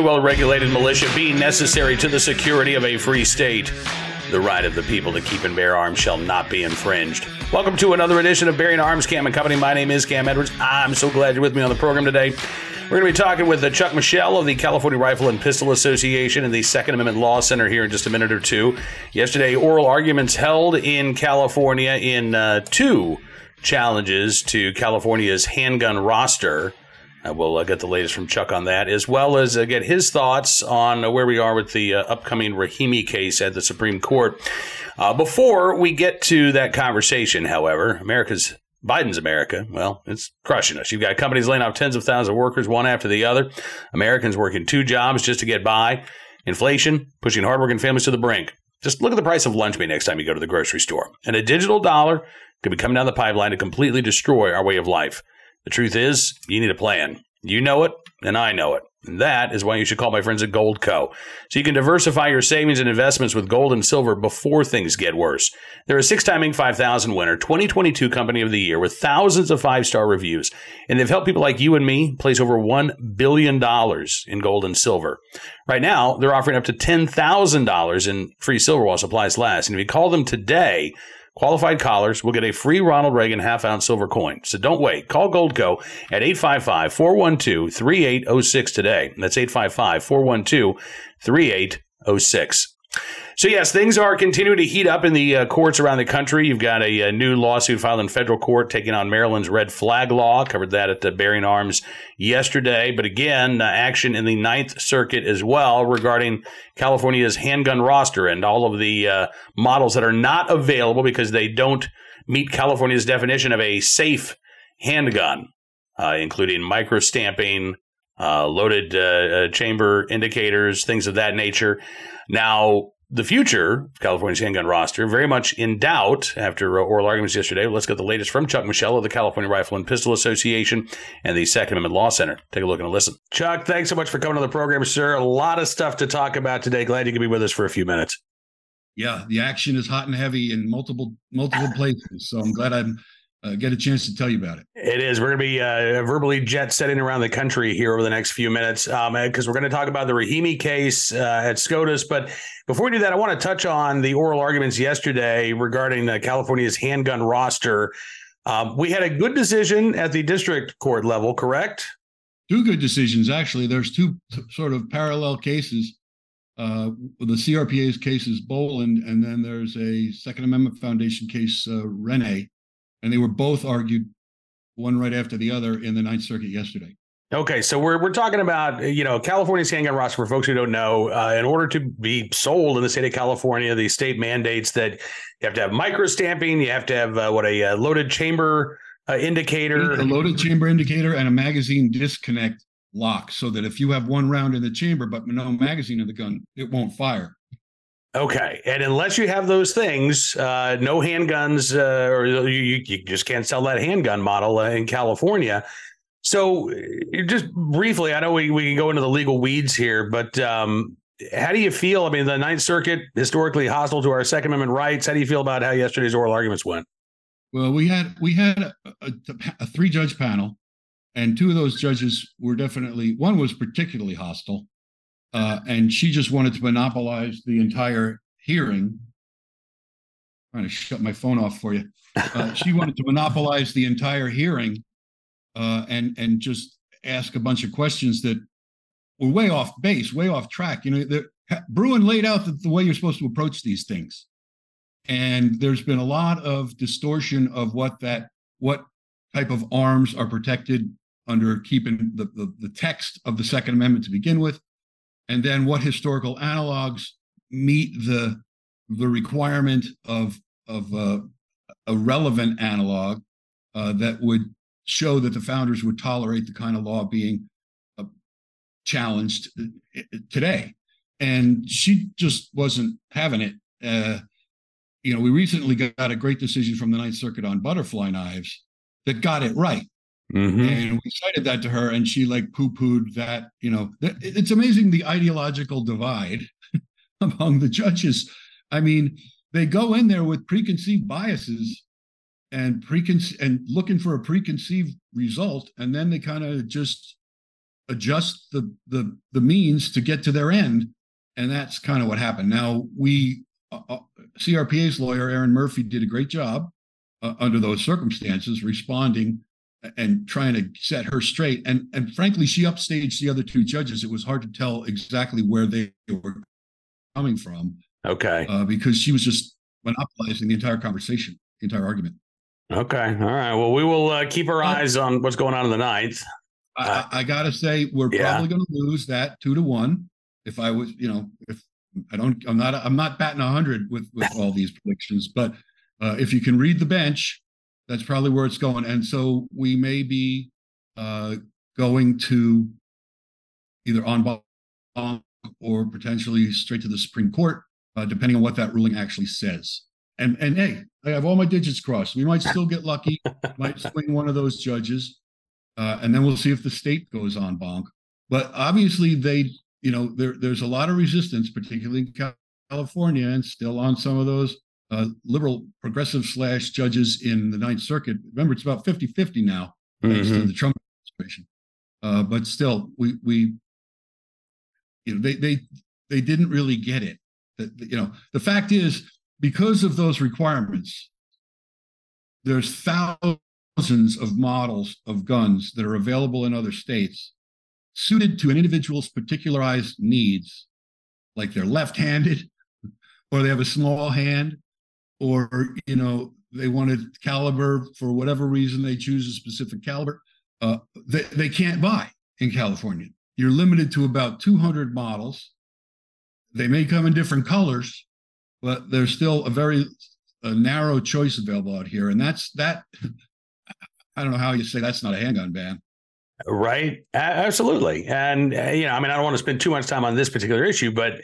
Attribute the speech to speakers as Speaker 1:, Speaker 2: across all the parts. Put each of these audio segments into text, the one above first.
Speaker 1: well regulated militia being necessary to the security of a free state. The right of the people to keep and bear arms shall not be infringed. Welcome to another edition of Bearing Arms Cam and Company. My name is Cam Edwards. I'm so glad you're with me on the program today. We're going to be talking with Chuck Michel of the California Rifle and Pistol Association and the Second Amendment Law Center here in just a minute or two. Yesterday, oral arguments held in California in uh, two challenges to California's handgun roster. Uh, we'll uh, get the latest from Chuck on that, as well as uh, get his thoughts on uh, where we are with the uh, upcoming Rahimi case at the Supreme Court. Uh, before we get to that conversation, however, America's Biden's America, well, it's crushing us. You've got companies laying off tens of thousands of workers, one after the other. Americans working two jobs just to get by. Inflation pushing hardworking families to the brink. Just look at the price of lunch meat next time you go to the grocery store. And a digital dollar could be coming down the pipeline to completely destroy our way of life. The truth is, you need a plan. You know it, and I know it. And that is why you should call my friends at Goldco. So you can diversify your savings and investments with gold and silver before things get worse. They're a six time Inc. 5000 winner, 2022 Company of the Year with thousands of five star reviews. And they've helped people like you and me place over $1 billion in gold and silver. Right now, they're offering up to $10,000 in free silver while supplies last. And if you call them today, Qualified callers will get a free Ronald Reagan half ounce silver coin. So don't wait. Call Goldco at 855 412 3806 today. That's 855 412 3806. So, yes, things are continuing to heat up in the uh, courts around the country. You've got a, a, new lawsuit filed in federal court taking on Maryland's red flag law. Covered that at the Bearing Arms yesterday. But again, uh, action in the Ninth Circuit as well regarding California's handgun roster and all of the uh, models that are not available because they don't meet California's definition of a safe handgun, uh, including micro stamping, uh, loaded uh, chamber indicators, things of that nature. Now, the future of California's handgun roster very much in doubt after uh, oral arguments yesterday. Let's get the latest from Chuck Michel of the California Rifle and Pistol Association and the Second Amendment Law Center. Take a look and a listen. Chuck, thanks so much for coming to the program, sir. A lot of stuff to talk about today. Glad you could be with us for a few minutes.
Speaker 2: Yeah, the action is hot and heavy in multiple multiple places. So I'm glad I'm uh, get a chance to tell you about it.
Speaker 1: It is. We're going to be uh, verbally jet setting around the country here over the next few minutes because um, we're going to talk about the Rahimi case uh, at SCOTUS. But before we do that, I want to touch on the oral arguments yesterday regarding California's handgun roster. Um, we had a good decision at the district court level, correct?
Speaker 2: Two good decisions, actually. There's two sort of parallel cases. Uh, the CRPA's case is Boland, and then there's a Second Amendment Foundation case, uh, Renna and they were both argued one right after the other in the Ninth Circuit yesterday.
Speaker 1: Okay, so we're we're talking about you know California's handgun roster for folks who don't know. Uh, in order to be sold in the state of California, the state mandates that you have to have micro stamping, you have to have uh, what a, uh, loaded chamber uh, indicator,
Speaker 2: a loaded chamber indicator, and a magazine disconnect lock, so that if you have one round in the chamber but no magazine in the gun, it won't fire.
Speaker 1: Okay, and unless you have those things, uh, no handguns, uh, or you, you just can't sell that handgun model uh, in California. So, uh, just briefly, I know we, we can go into the legal weeds here, but um, how do you feel? I mean, the Ninth Circuit historically hostile to our Second Amendment rights. How do you feel about how yesterday's oral arguments went?
Speaker 2: Well, we had we had a, a, a three judge panel, and two of those judges were definitely one was particularly hostile, uh, and she just wanted to monopolize the entire hearing. I'm trying to shut my phone off for you. Uh, she wanted to monopolize the entire hearing uh, and and just ask a bunch of questions that were way off base, way off track. You know, the, Bruen laid out the, the way you're supposed to approach these things, and there's been a lot of distortion of what that what type of arms are protected under keeping the, the, the text of the Second Amendment to begin with, and then what historical analogs meet the the requirement of of uh, a relevant analog uh, that would show that the founders would tolerate the kind of law being uh, challenged uh, today. And she just wasn't having it. Uh, you know we recently got a great decision from the ninth circuit on butterfly knives that got it right Mm-hmm. And we cited that to her, and she like poo pooed that. You know, it's amazing the ideological divide among the judges. I mean, they go in there with preconceived biases and preconceived and looking for a preconceived result, and then they kind of just adjust the the the means to get to their end, and that's kind of what happened. Now we uh, uh CRPA's lawyer Aaron Murphy did a great job uh, under those circumstances, responding and trying to set her straight. And and frankly, she upstaged the other two judges. It was hard to tell exactly where they were coming from.
Speaker 1: Okay.
Speaker 2: Uh, because she was just monopolizing the entire conversation, the entire argument.
Speaker 1: Okay. All right. Well, we will uh, keep our eyes on what's going on in the ninth.
Speaker 2: I, I gotta say, we're yeah. probably going to lose that two to one. If I was, you know, if I don't, I'm not, I'm not batting hundred with with all these predictions, but uh, if you can read the bench, that's probably where it's going. And so we may be uh, going to either en banc or potentially straight to the Supreme Court, uh, depending on what that ruling actually says. And and hey, I have all my digits crossed. We might still get lucky, might swing one of those judges, uh, and then we'll see if the state goes en banc. But obviously, they, you know, there there's a lot of resistance, particularly in California, and still on some of those uh, liberal progressive slash judges in the Ninth Circuit. Remember, it's about 50 50 now, thanks mm-hmm. to the Trump administration. Uh, but still, we, we, you know, they, they, they didn't really get it. That, you know, the fact is, because of those requirements, there's thousands of models of guns that are available in other states suited to an individual's particularized needs, like they're left handed or they have a small hand or you know they wanted caliber for whatever reason they choose a specific caliber uh, they, they can't buy in california. You're limited to about 200 models. They may come in different colors but there's still a very a narrow choice available out here and that's that i don't know how you say that's not a handgun ban.
Speaker 1: Right absolutely and you know i mean i don't want to spend too much time on this particular issue but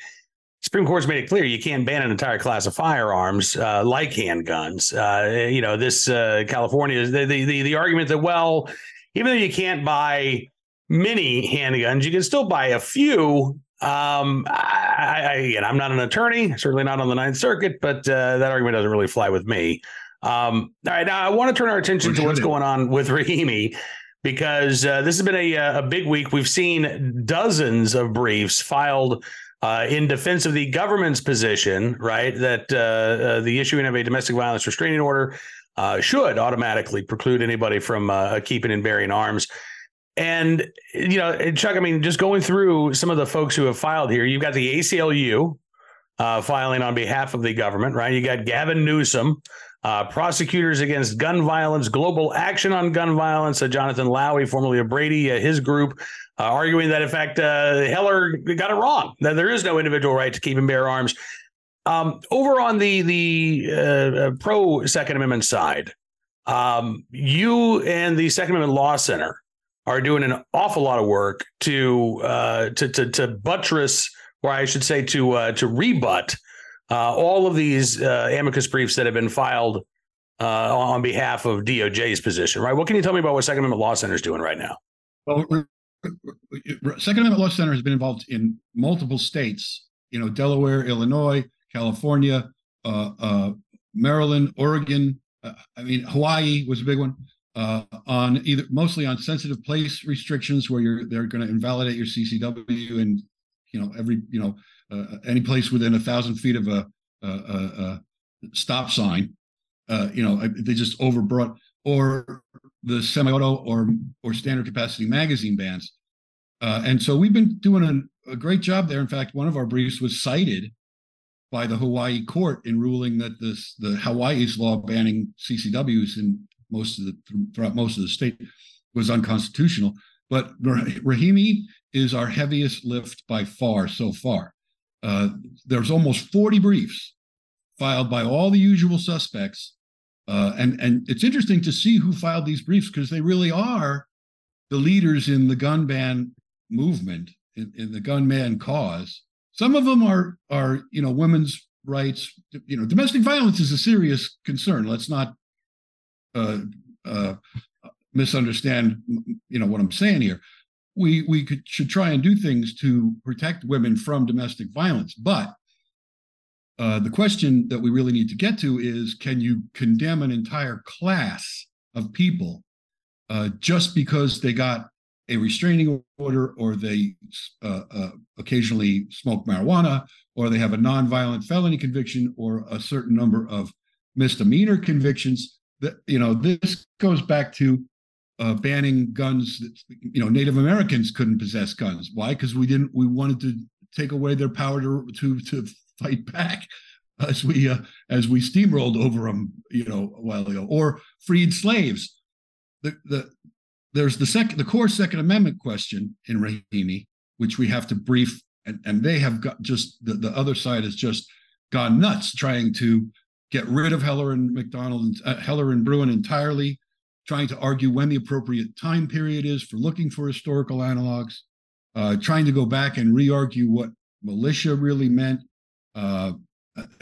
Speaker 1: Supreme Court's made it clear you can't ban an entire class of firearms uh, like handguns. Uh, you know, this uh, California the, the, the the argument that well, even though you can't buy many handguns, you can still buy a few. Um, I, I, again, I'm not an attorney, certainly not on the Ninth Circuit, but uh, that argument doesn't really fly with me. Um, all right, now I want to turn our attention to what's going on with Rahimi because uh, this has been a, a big week. We've seen dozens of briefs filed uh, in defense of the government's position, right, that uh, uh, the issuing of a domestic violence restraining order uh, should automatically preclude anybody from uh, keeping and bearing arms. And, you know, Chuck, I mean, just going through some of the folks who have filed here, you've got the ACLU filing on behalf of the government, right? You got Gavin Newsom, uh, prosecutors against gun violence, global action on gun violence. Uh, Jonathan Lowy, formerly of Brady, uh, his group uh, arguing that in fact uh, Heller got it wrong that there is no individual right to keep and bear arms. Um, over on the the uh, pro Second Amendment side, um, you and the Second Amendment Law Center are doing an awful lot of work to uh, to, to, to buttress, or I should say, to uh, to rebut uh, all of these amicus briefs that have been filed on behalf of DOJ's position. Right? What can you tell me about what Second Amendment Law Center is doing right now?
Speaker 2: Well, Second Amendment Law Center has been involved in multiple states, you know, Delaware, Illinois, California, uh, uh, Maryland, Oregon. Uh, I mean, Hawaii was a big one. Uh, on either mostly on sensitive place restrictions where you're they're going to invalidate your CCW and you know every you know uh, any place within a thousand feet of a, a, a stop sign. Uh, you know they just overbrought or the semi-auto or or standard capacity magazine bans. Uh, and so we've been doing a, a, great job there. In fact, one of our briefs was cited by the Hawaii court in ruling that this the Hawaii's law banning CCWs in most of the throughout most of the state was unconstitutional. But Rahimi is our heaviest lift by far so far. Uh, there's almost 40 briefs filed by all the usual suspects uh, and and it's interesting to see who filed these briefs because they really are the leaders in the gun ban movement in, in the gunman cause. Some of them are are you know women's rights. You know, domestic violence is a serious concern. Let's not uh, uh, misunderstand. You know what I'm saying here. We we could, should try and do things to protect women from domestic violence, but uh, the question that we really need to get to is can you condemn an entire class of people uh, just because they got a restraining order or they uh, uh, occasionally smoke marijuana or they have a nonviolent felony conviction or a certain number of misdemeanor convictions? That you know this goes back to uh, banning guns that you know native americans couldn't possess guns. Why? Because we didn't we wanted to take away their power to to, to fight back as we uh, as we steamrolled over them you know a while ago or freed slaves. The the there's the second the core second amendment question in rahimi which we have to brief and, and they have got just the, the other side has just gone nuts trying to get rid of heller and McDonald uh, heller and bruen entirely trying to argue when the appropriate time period is for looking for historical analogs uh, trying to go back and re-argue what militia really meant uh,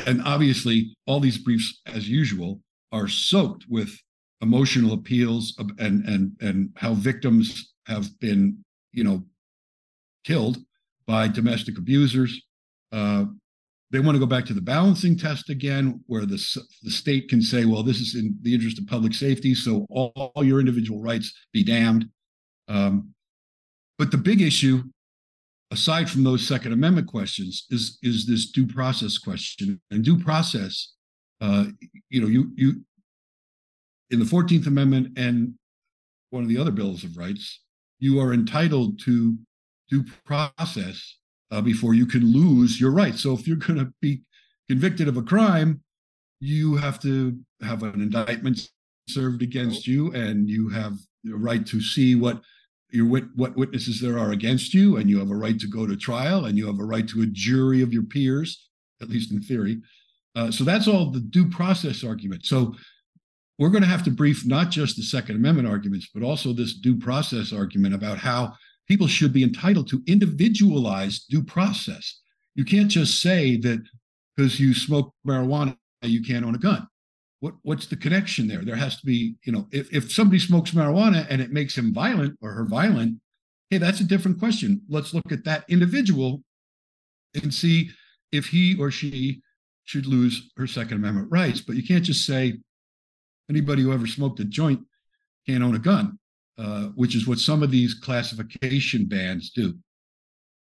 Speaker 2: and obviously all these briefs as usual are soaked with emotional appeals and and and how victims have been you know killed by domestic abusers. Uh, they want to go back to the balancing test again where the, the state can say well this is in the interest of public safety so all, all your individual rights be damned. Um, but the big issue aside from those second amendment questions is is this due process question. And due process uh, you know you you in the 14th amendment and one of the other bills of rights you are entitled to due process uh, before you can lose your rights. So if you're going to be convicted of a crime you have to have an indictment served against you and you have the right to see what your wit- what witnesses there are against you and you have a right to go to trial and you have a right to a jury of your peers at least in theory uh, so that's all the due process argument so we're going to have to brief not just the second amendment arguments but also this due process argument about how people should be entitled to individualized due process. You can't just say that because you smoke marijuana, you can't own a gun. What, what's the connection there? There has to be, you know, if, if somebody smokes marijuana and it makes him violent or her violent, hey, that's a different question. Let's look at that individual and see if he or she should lose her Second Amendment rights. But you can't just say anybody who ever smoked a joint can't own a gun. Uh, which is what some of these classification bans do.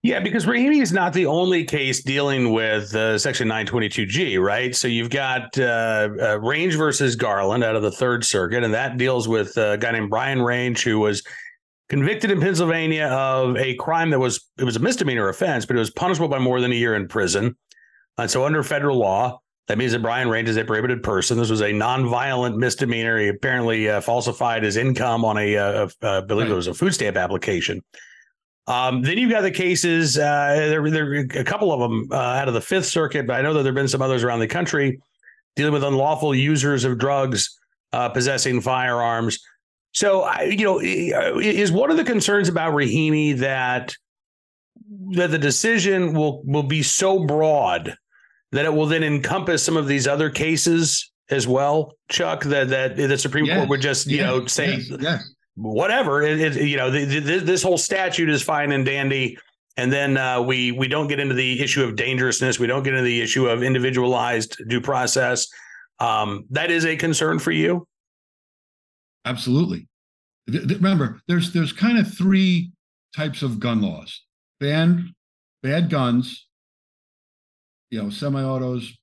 Speaker 1: Yeah, because Rahimi is not the only case dealing with uh, Section 922G, right? So you've got uh, uh, Range versus Garland out of the Third Circuit, and that deals with a guy named Brian Range who was convicted in Pennsylvania of a crime that was it was a misdemeanor offense, but it was punishable by more than a year in prison. And so under federal law, that means that Brian Range is a prohibited person. This was a non-violent misdemeanor. He apparently uh, falsified his income on a, uh, uh, I believe it was a food stamp application. Um, then you've got the cases. Uh, there, there are a couple of them uh, out of the Fifth Circuit, but I know that there have been some others around the country dealing with unlawful users of drugs uh, possessing firearms. So, you know, is one of the concerns about Rahimi that that the decision will will be so broad that it will then encompass some of these other cases as well, Chuck. That that the Supreme yes. Court would just you yes. know say yes. Whatever. It, it, you know this whole statute is fine and dandy, and then uh, we we don't get into the issue of dangerousness. We don't get into the issue of individualized due process. Um, that is a concern for you.
Speaker 2: Absolutely. Remember, there's there's kind of three types of gun laws: ban bad guns, you know, semi-autos,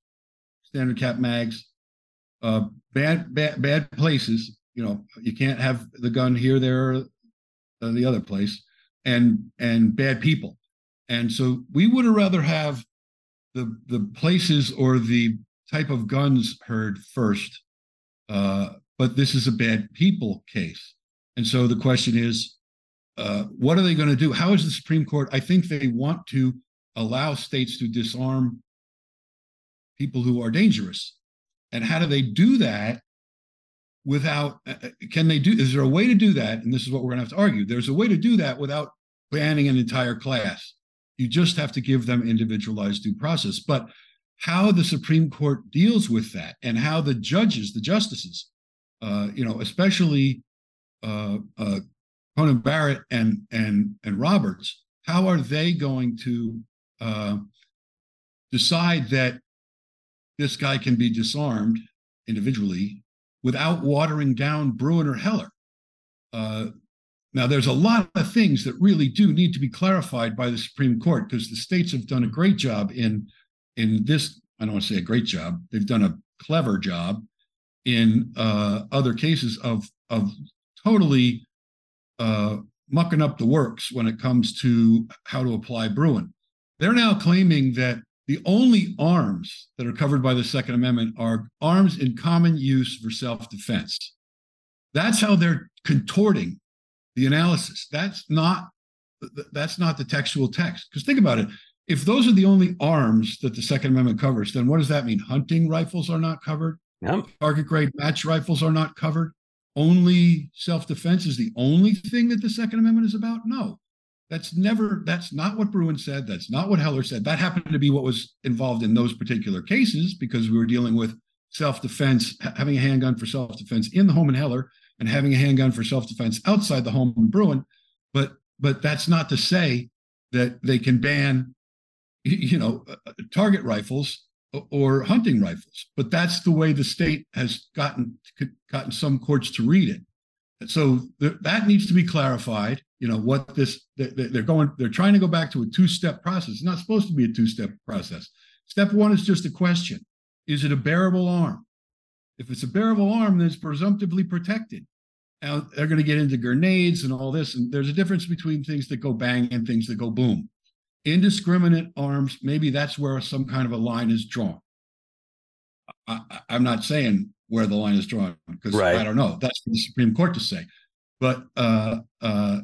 Speaker 2: standard cap mags, uh, bad, bad, bad places. You know, you can't have the gun here, there, or the other place, and and bad people. And so we would rather have the the places or the type of guns heard first. Uh, but this is a bad people case. And so the question is, uh, what are they going to do? How is the Supreme Court? I think they want to allow states to disarm people who are dangerous. And how do they do that without, uh, uh, can they do, is there a way to do that? And this is what we're going to have to argue. There's a way to do that without banning an entire class. You just have to give them individualized due process. But how the Supreme Court deals with that and how the judges, the justices, uh, you know, especially uh, uh, Coney Barrett and and and Roberts, how are they going to uh, decide that this guy can be disarmed individually without watering down Bruen or Heller. Uh, Now, there's a lot of things that really do need to be clarified by the Supreme Court because the states have done a great job in in this. I don't want to say a great job; they've done a clever job in uh, other cases of of totally uh, mucking up the works when it comes to how to apply Bruen. They're now claiming that the only arms that are covered by the Second Amendment are arms in common use for self-defense. That's how they're contorting the analysis. That's not that's not the textual text. Because think about it. If those are the only arms that the Second Amendment covers, then what does that mean? Hunting rifles are not covered.
Speaker 1: Yep.
Speaker 2: Target grade match rifles are not covered. Only self-defense is the only thing that the Second Amendment is about. No, that's never. That's not what Bruen said. That's not what Heller said. That happened to be what was involved in those particular cases because we were dealing with self-defense, having a handgun for self-defense in the home in Heller, and having a handgun for self-defense outside the home in Bruen. But but that's not to say that they can ban, you know, uh, uh, target rifles or hunting rifles. But that's the way the state has gotten gotten some courts to read it. So th- that needs to be clarified. You know what this they're going they're trying to go back to a two-step process. It's not supposed to be a two-step process. Step one is just a question: Is it a bearable arm? If it's a bearable arm, then it's presumptively protected. Now they're going to get into grenades and all this, and there's a difference between things that go bang and things that go boom. Indiscriminate arms, maybe that's where some kind of a line is drawn. I, am not saying where the line is drawn because right. I don't know. That's for the Supreme Court to say. But uh, uh,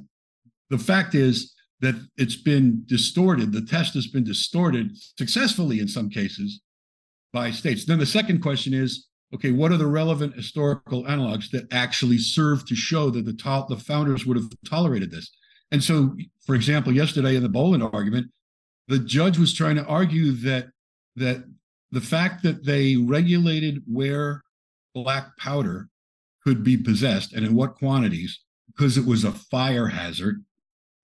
Speaker 2: the fact is that it's been distorted. The test has been distorted successfully in some cases by states. Then the second question is okay, what are the relevant historical analogs that actually serve to show that the, to- the founders would have tolerated this? And so, for example, yesterday in the Boland argument, the judge was trying to argue that that the fact that they regulated where black powder could be possessed and in what quantities, because it was a fire hazard.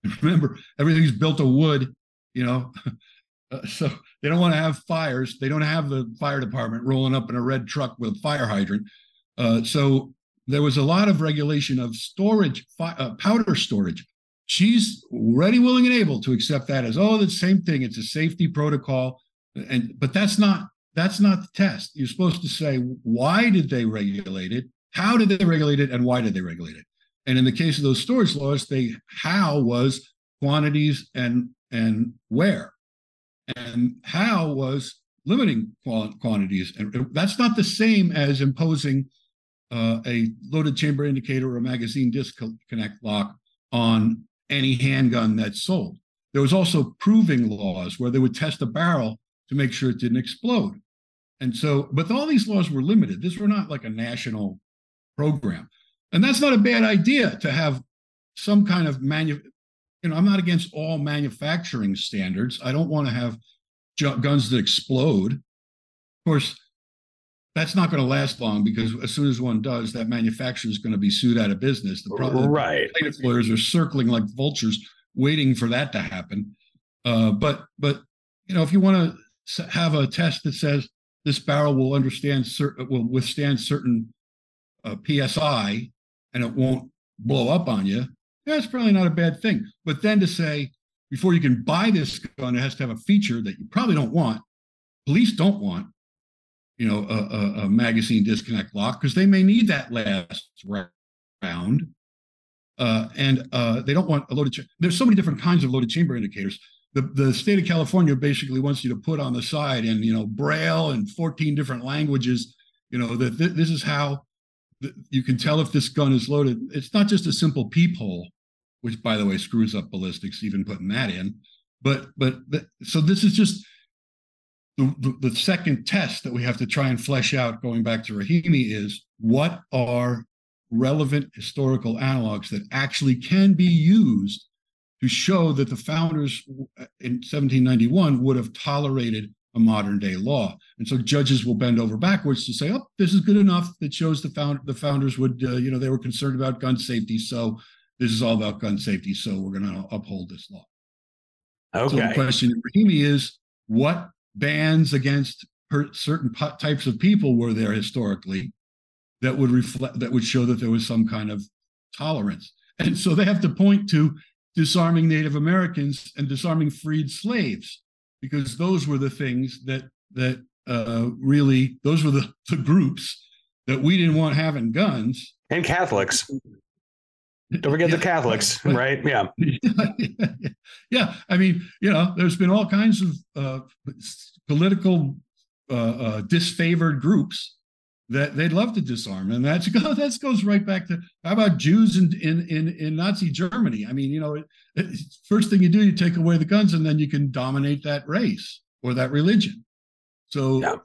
Speaker 2: Remember, everything's built of wood, you know. Uh, so they don't want to have fires. They don't have the fire department rolling up in a red truck with a fire hydrant. Uh, so there was a lot of regulation of storage, fi- uh, powder storage. She's ready, willing, and able to accept that as oh, the same thing. It's a safety protocol, and but that's not that's not the test. You're supposed to say why did they regulate it, how did they regulate it, and why did they regulate it. And in the case of those storage laws, they how was quantities and and where and how was limiting quantities. And that's not the same as imposing uh, a loaded chamber indicator or a magazine disconnect lock on any handgun that's sold. There was also proving laws where they would test a barrel to make sure it didn't explode. And so, but all these laws were limited. This were not like a national program. And that's not a bad idea to have some kind of manu you know, I'm not against all manufacturing standards. I don't want to have guns that explode. Of course, that's not going to last long because as soon as one does, that manufacturer is going to be sued out of business.
Speaker 1: The problem, right?
Speaker 2: Plaintiff lawyers are circling like vultures, waiting for that to happen. Uh, but but you know, if you want to have a test that says this barrel will understand certain will withstand certain uh, psi and it won't blow up on you, that's probably not a bad thing. But then to say, before you can buy this gun, it has to have a feature that you probably don't want. Police don't want, you know, a, a, a magazine disconnect lock because they may need that last round. Uh, and uh, they don't want a loaded. There's so many different kinds of loaded chamber indicators. The, the state of California basically wants you to put on the side in you know braille and 14 different languages. You know that th- this is how you can tell if this gun is loaded. It's not just a simple peephole which by the way screws up ballistics even putting that in but but so this is just the, the, the second test that we have to try and flesh out going back to rahimi is what are relevant historical analogs that actually can be used to show that the founders uh, in 1791 would have tolerated a modern day law. And so judges will bend over backwards to say, "Oh, this is good enough It shows the found the founders would, uh, you know, they were concerned about gun safety, so this is all about gun safety, so we're going to uphold this law.
Speaker 1: Okay.
Speaker 2: So the question in Rahimi is what bans against per- certain po- types of people were there historically that would reflect that would show that there was some kind of tolerance. and so they have to point to disarming Native Americans and disarming freed slaves because those were the things that that uh, really those were the, the groups that we didn't want having guns
Speaker 1: and Catholics. Don't forget yeah. the Catholics, right? Yeah.
Speaker 2: yeah. I mean, you know, there's been all kinds of uh, political uh, uh, disfavored groups that they'd love to disarm, and that's that goes right back to how about Jews in in in, in Nazi Germany? I mean, you know, it, it, first thing you do, you take away the guns, and then you can dominate that race or that religion. So. Yeah.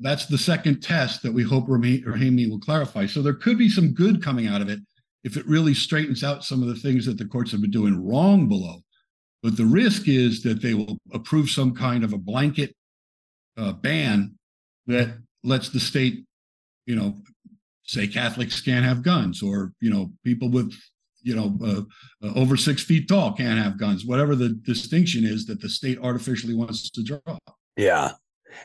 Speaker 2: That's the second test that we hope Rahimi will clarify. So there could be some good coming out of it if it really straightens out some of the things that the courts have been doing wrong below. But the risk is that they will approve some kind of a blanket uh, ban that lets the state, you know, say Catholics can't have guns, or you know, people with you know uh, uh, over six feet tall can't have guns. Whatever the distinction is that the state artificially wants to draw.
Speaker 1: Yeah,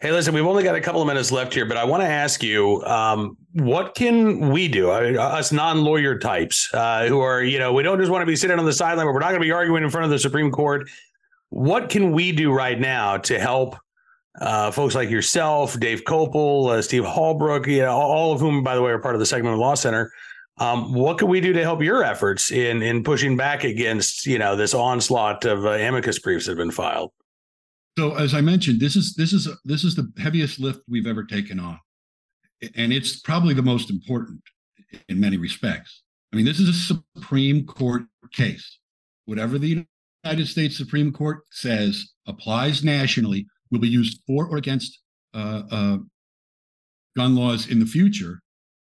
Speaker 1: Hey, listen, we've only got a couple of minutes left here, but I want to ask you, um, what can we do, I mean, us non-lawyer types uh, who are, you know, we don't just want to be sitting on the sideline, but we're not going to be arguing in front of the Supreme Court. What can we do right now to help uh, folks like yourself, Dave Kopel, uh, Steve Halbrook, you know, all of whom, by the way, are part of the Second Law Center. Um, what can we do to help your efforts in in pushing back against, you know, this onslaught of uh, amicus briefs that have been filed?
Speaker 2: So as I mentioned, this is this is this is the heaviest lift we've ever taken on, and it's probably the most important in many respects. I mean, this is a Supreme Court case. Whatever the United States Supreme Court says applies nationally will be used for or against uh, uh, gun laws in the future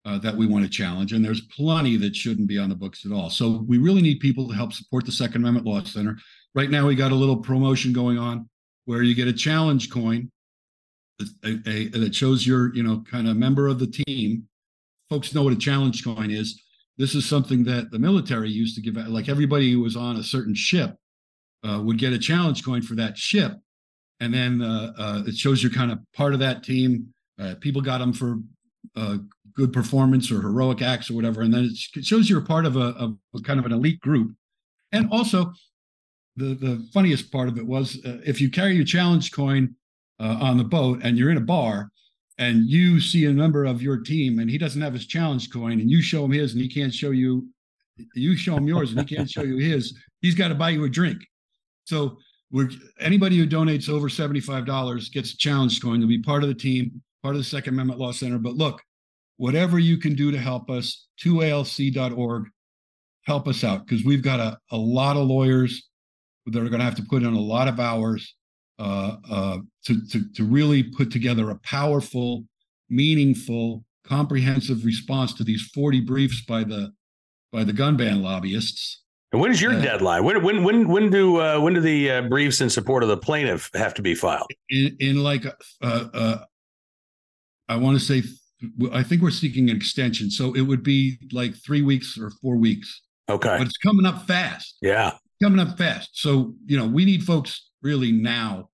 Speaker 2: uh, that we want to challenge. And there's plenty that shouldn't be on the books at all. So we really need people to help support the Second Amendment Law Center. Right now, we got a little promotion going on where you get a challenge coin that shows you're, you know, kind of member of the team. Folks know what a challenge coin is. This is something that the military used to give out. Like everybody who was on a certain ship uh, would get a challenge coin for that ship, and then uh, uh, it shows you're kind of part of that team. Uh, people got them for uh, good performance or heroic acts or whatever, and then it shows you're part of a, of a kind of an elite group. And also, the the funniest part of it was uh, if you carry your challenge coin uh, on the boat and you're in a bar and you see a member of your team and he doesn't have his challenge coin and you show him his and he can't show you you show him yours and he can't show you his he's got to buy you a drink so we're anybody who donates over $75 gets a challenge coin. To be part of the team part of the second amendment law center. But look whatever you can do to help us 2alc.org help us out. Because we've got a, a lot of lawyers that are going to have to put in a lot of hours uh, uh, to, to, to really put together a powerful, meaningful, comprehensive response to these 40 briefs by the by the gun ban lobbyists.
Speaker 1: And when is your uh, deadline? When when when when do uh, when do the uh, briefs in support of the plaintiff have to be filed?
Speaker 2: In, in like, uh, uh, I want to say, I think we're seeking an extension, so it would be like three weeks or four weeks.
Speaker 1: Okay,
Speaker 2: but it's coming up fast.
Speaker 1: Yeah,
Speaker 2: coming up fast. So, you know, we need folks really now.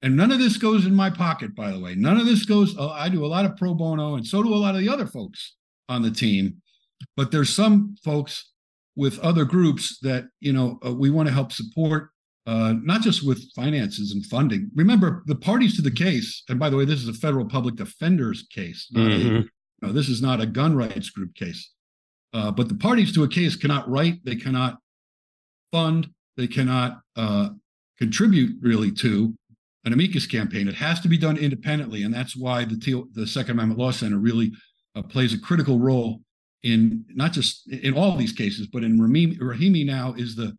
Speaker 2: And none of this goes in my pocket, by the way. None of this goes, uh, I do a lot of pro bono, and so do a lot of the other folks on the team. But there's some folks with other groups that, you know, uh, we want to help support, uh, not just with finances and funding. Remember, the parties to the case, and by the way, this is a federal public defender's case. Mm-hmm. A, no, this is not a gun rights group case. Uh, but the parties to a case cannot write, they cannot fund, they cannot uh, contribute really to an amicus campaign. It has to be done independently, and that's why the T- the Second Amendment Law Center really uh, plays a critical role in not just in all these cases, but in Rahimi, Rahimi now is the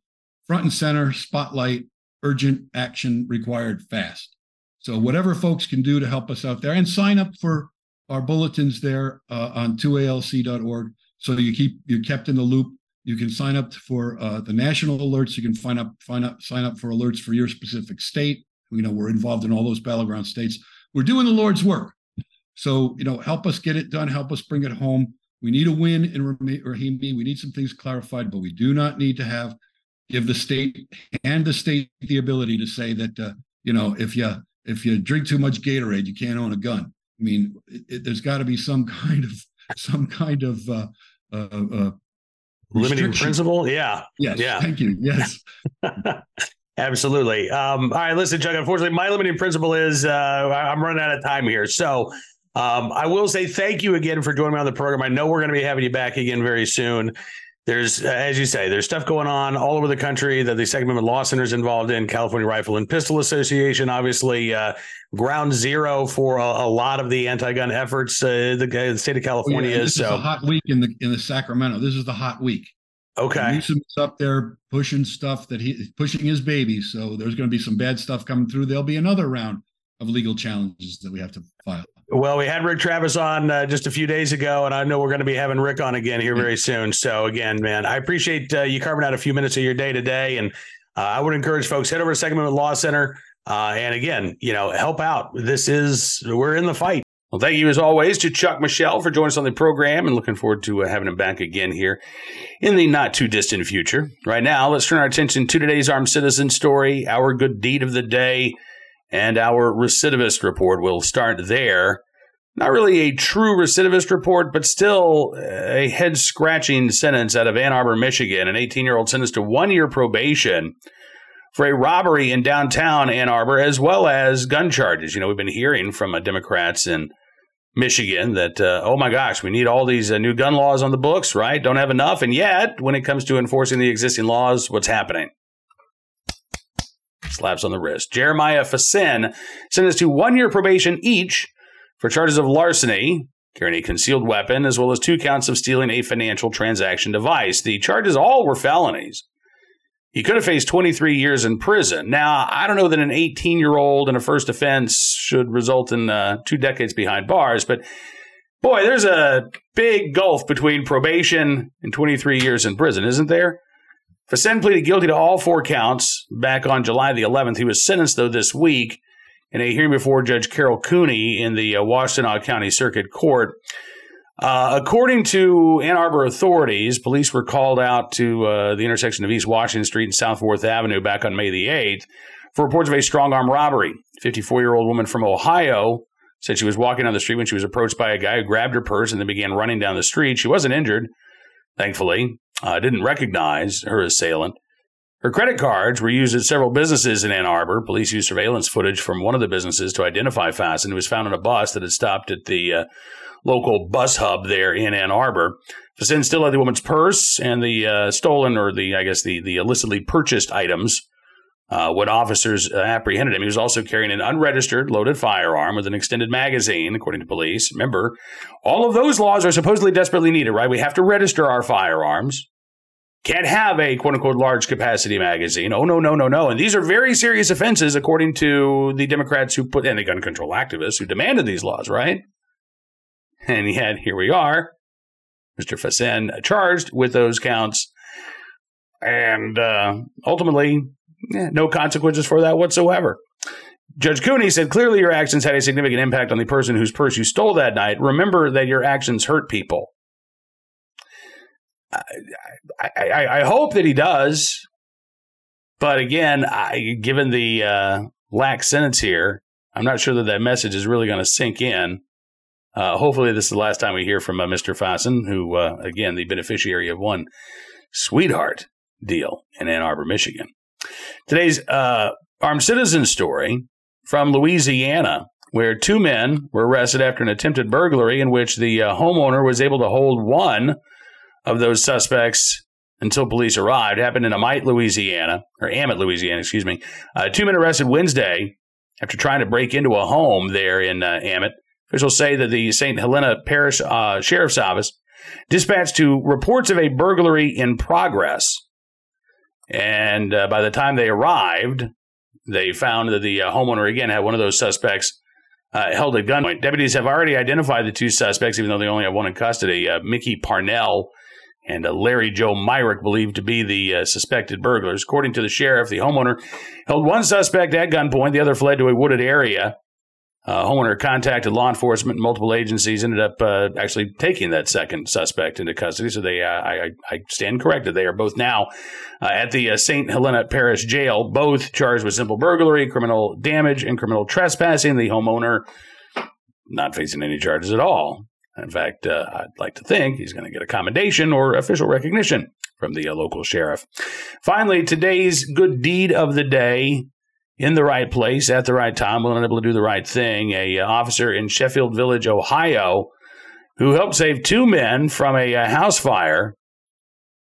Speaker 2: front and center spotlight, urgent action required fast. So whatever folks can do to help us out there, and sign up for our bulletins there uh, on 2alc.org, so you keep you're kept in the loop you can sign up for uh, the national alerts. You can find up, find up, sign up for alerts for your specific state. You know, we're involved in all those battleground states. We're doing the Lord's work. So, you know, help us get it done. Help us bring it home. We need a win in Rahimi. We need some things clarified, but we do not need to have give the state and the state the ability to say that uh, you know if you if you drink too much Gatorade, you can't own a gun. I mean, it, it, there's got to be some kind of some kind of uh, uh, uh
Speaker 1: limiting principle. Yeah.
Speaker 2: Yes.
Speaker 1: Yeah.
Speaker 2: Thank you. Yes.
Speaker 1: Absolutely. Um, all right, listen, Chuck. Unfortunately, my limiting principle is uh, I'm running out of time here. So um, I will say thank you again for joining me on the program. I know we're going to be having you back again very soon. There's, as you say, there's stuff going on all over the country that the Second Amendment Law Center is involved in. California Rifle and Pistol Association, obviously, uh, ground zero for a, a, lot of the anti-gun efforts. Uh, the, the, state of California yeah.
Speaker 2: is
Speaker 1: so
Speaker 2: is a hot week in the in the Sacramento. This is the hot week.
Speaker 1: Okay.
Speaker 2: Newsom's up there pushing stuff that he pushing his baby. So there's going to be some bad stuff coming through. There'll be another round of legal challenges that we have to file.
Speaker 1: Well, we had Rick Travis on uh, just a few days ago, and I know we're going to be having Rick on again here very soon. So again, man, I appreciate uh, you carving out a few minutes of your day today, and uh, I would encourage folks head over to Second Amendment Law Center, uh, and again, you know, help out. This is we're in the fight. Well, thank you as always to Chuck Michel for joining us on the program and looking forward to uh, having him back again here in the not too distant future. Right now, let's turn our attention to today's armed citizen story, our good deed of the day, and our recidivist report. We'll start there. Not really a true recidivist report, but still a head scratching sentence out of Ann Arbor, Michigan. An 18 year old sentenced to one year probation for a robbery in downtown Ann Arbor, as well as gun charges. You know, we've been hearing from uh, Democrats in Michigan that, uh, oh my gosh, we need all these uh, new gun laws on the books, right? Don't have enough. And yet, when it comes to enforcing the existing laws, what's happening? Slaps on the wrist. Jeremiah Fasin sentenced to one year probation each for charges of larceny, carrying a concealed weapon, as well as two counts of stealing a financial transaction device. The charges all were felonies. He could have faced 23 years in prison. Now, I don't know that an 18 year old in a first offense should result in uh, two decades behind bars, but boy, there's a big gulf between probation and 23 years in prison, isn't there? Fasin pleaded guilty to all four counts back on July the 11th. He was sentenced, though, this week in a hearing before Judge Carol Kuhnke in the uh, Washtenaw County Circuit Court. Uh, according to Ann Arbor authorities, police were called out to uh, the intersection of East Washington Street and South Fourth Avenue back on May the 8th for reports of a strong arm robbery. 54 year old woman from Ohio said she was walking down the street when she was approached by a guy who grabbed her purse and then began running down the street. She wasn't injured, thankfully. Uh, didn't recognize her assailant. Her credit cards were used at several businesses in Ann Arbor. Police used surveillance footage from one of the businesses to identify Fasin, who was found on a bus that had stopped at the uh, local bus hub there in Ann Arbor. Fasin still had the woman's purse and the uh, stolen, or the I guess the the illicitly purchased items. Uh, when officers uh, apprehended him, he was also carrying an unregistered loaded firearm with an extended magazine, according to police. Remember, all of those laws are supposedly desperately needed, right? We have to register our firearms. Can't have a quote unquote large capacity magazine. Oh, no, no, no, no. And these are very serious offenses, according to the Democrats who put, and the gun control activists who demanded these laws, right? And yet, here we are, Mr. Fasin charged with those counts. And uh, ultimately, no consequences for that whatsoever. Judge Kuhnke said, clearly your actions had a significant impact on the person whose purse you stole that night. Remember that your actions hurt people. I, I, I hope that he does. But again, I, given the uh, lax sentence here, I'm not sure that that message is really going to sink in. Uh, hopefully, this is the last time we hear from uh, Mr. Fasin, who, uh, again, the beneficiary of one sweetheart deal in Ann Arbor, Michigan. Today's uh, armed citizen story from Louisiana, where two men were arrested after an attempted burglary in which the uh, homeowner was able to hold one of those suspects until police arrived. It happened in Amite, Louisiana, or Amet, Louisiana, excuse me. Uh, two men arrested Wednesday after trying to break into a home there in uh. Officials say that the St. Helena Parish uh, Sheriff's Office dispatched to reports of a burglary in progress. And uh, by the time they arrived, they found that the uh, homeowner again had one of those suspects uh, held at gunpoint. Deputies have already identified the two suspects, even though they only have one in custody. Uh, Mickey Parnell and uh, Larry Joe Myrick, believed to be the uh, suspected burglars. According to the sheriff, the homeowner held one suspect at gunpoint. The other fled to a wooded area. Uh, homeowner contacted law enforcement multiple agencies ended up uh, actually taking that second suspect into custody. So they, uh, I, I, stand corrected. They are both now uh, at the uh, St. Helena Parish Jail, both charged with simple burglary, criminal damage, and criminal trespassing. The homeowner not facing any charges at all. In fact, uh, I'd like to think he's going to get a commendation or official recognition from the local sheriff. Finally, today's good deed of the day in the right place at the right time, willing and able to do the right thing. A uh, officer in Sheffield Village, Ohio, who helped save two men from a, a uh, house fire.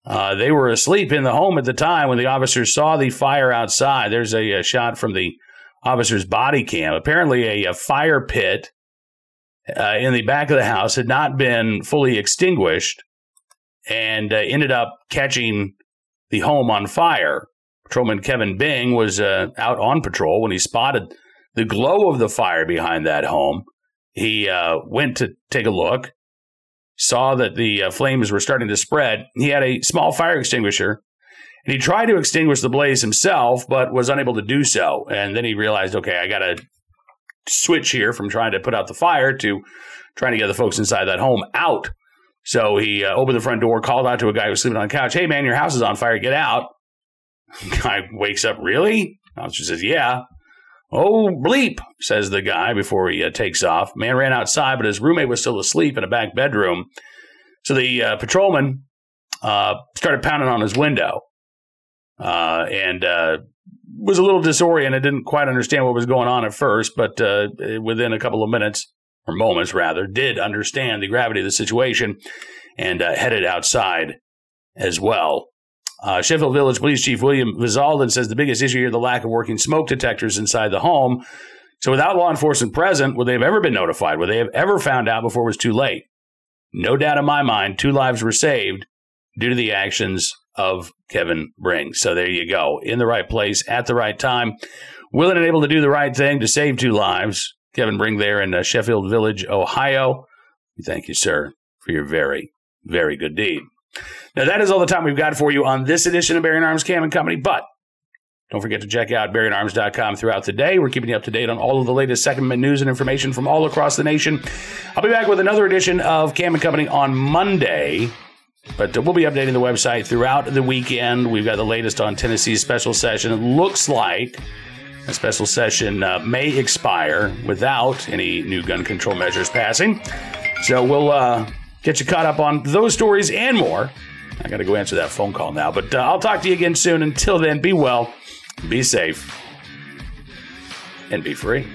Speaker 1: Uh, they were asleep in the home at the time when the officers saw the fire outside. There's a, a shot from the officer's body cam. Apparently, a, a fire pit uh, in the back of the house had not been fully extinguished and uh, ended up catching the home on fire. Patrolman Kevin Bing was uh, out on patrol when he spotted the glow of the fire behind that home. He uh, went to take a look, saw that the uh, flames were starting to spread. He had a small fire extinguisher and he tried to extinguish the blaze himself, but was unable to do so. And then he realized, okay, I got to switch here from trying to put out the fire to trying to get the folks inside that home out. So he uh, opened the front door, called out to a guy who was sleeping on the couch, Hey, man, your house is on fire. Get out. Guy wakes up, Really? Officer says, Yeah. Oh, bleep, says the guy before he uh, takes off. Man ran outside, but his roommate was still asleep in a back bedroom. So the uh, patrolman uh, started pounding on his window uh, and uh, was a little disoriented, didn't quite understand what was going on at first, but uh, within a couple of minutes, or moments rather, did understand the gravity of the situation and headed outside as well. Uh, Sheffield Village Police Chief William Vizalden says the biggest issue here the lack of working smoke detectors inside the home. So, without law enforcement present, would they have ever been notified? Would they have ever found out before it was too late? No doubt in my mind, two lives were saved due to the actions of Kevin Bing. So, there you go. In the right place at the right time, willing and able to do the right thing to save two lives. Kevin Bing there in uh, Sheffield Village, Ohio. We thank you, sir, for your very, very good deed. Now, that is all the time we've got for you on this edition of Bearing Arms Cam and Company, but don't forget to check out bearingarms.com throughout the day. We're keeping you up to date on all of the latest Second Amendment news and information from all across the nation. I'll be back with another edition of Cam and Company on Monday. But we'll be updating the website throughout the weekend. We've got the latest on Tennessee's special session. It looks like a special session uh, may expire without any new gun control measures passing. So we'll uh, get you caught up on those stories and more I got to go answer that phone call now. But uh, I'll talk to you again soon. Until then, be well, be safe, and be free.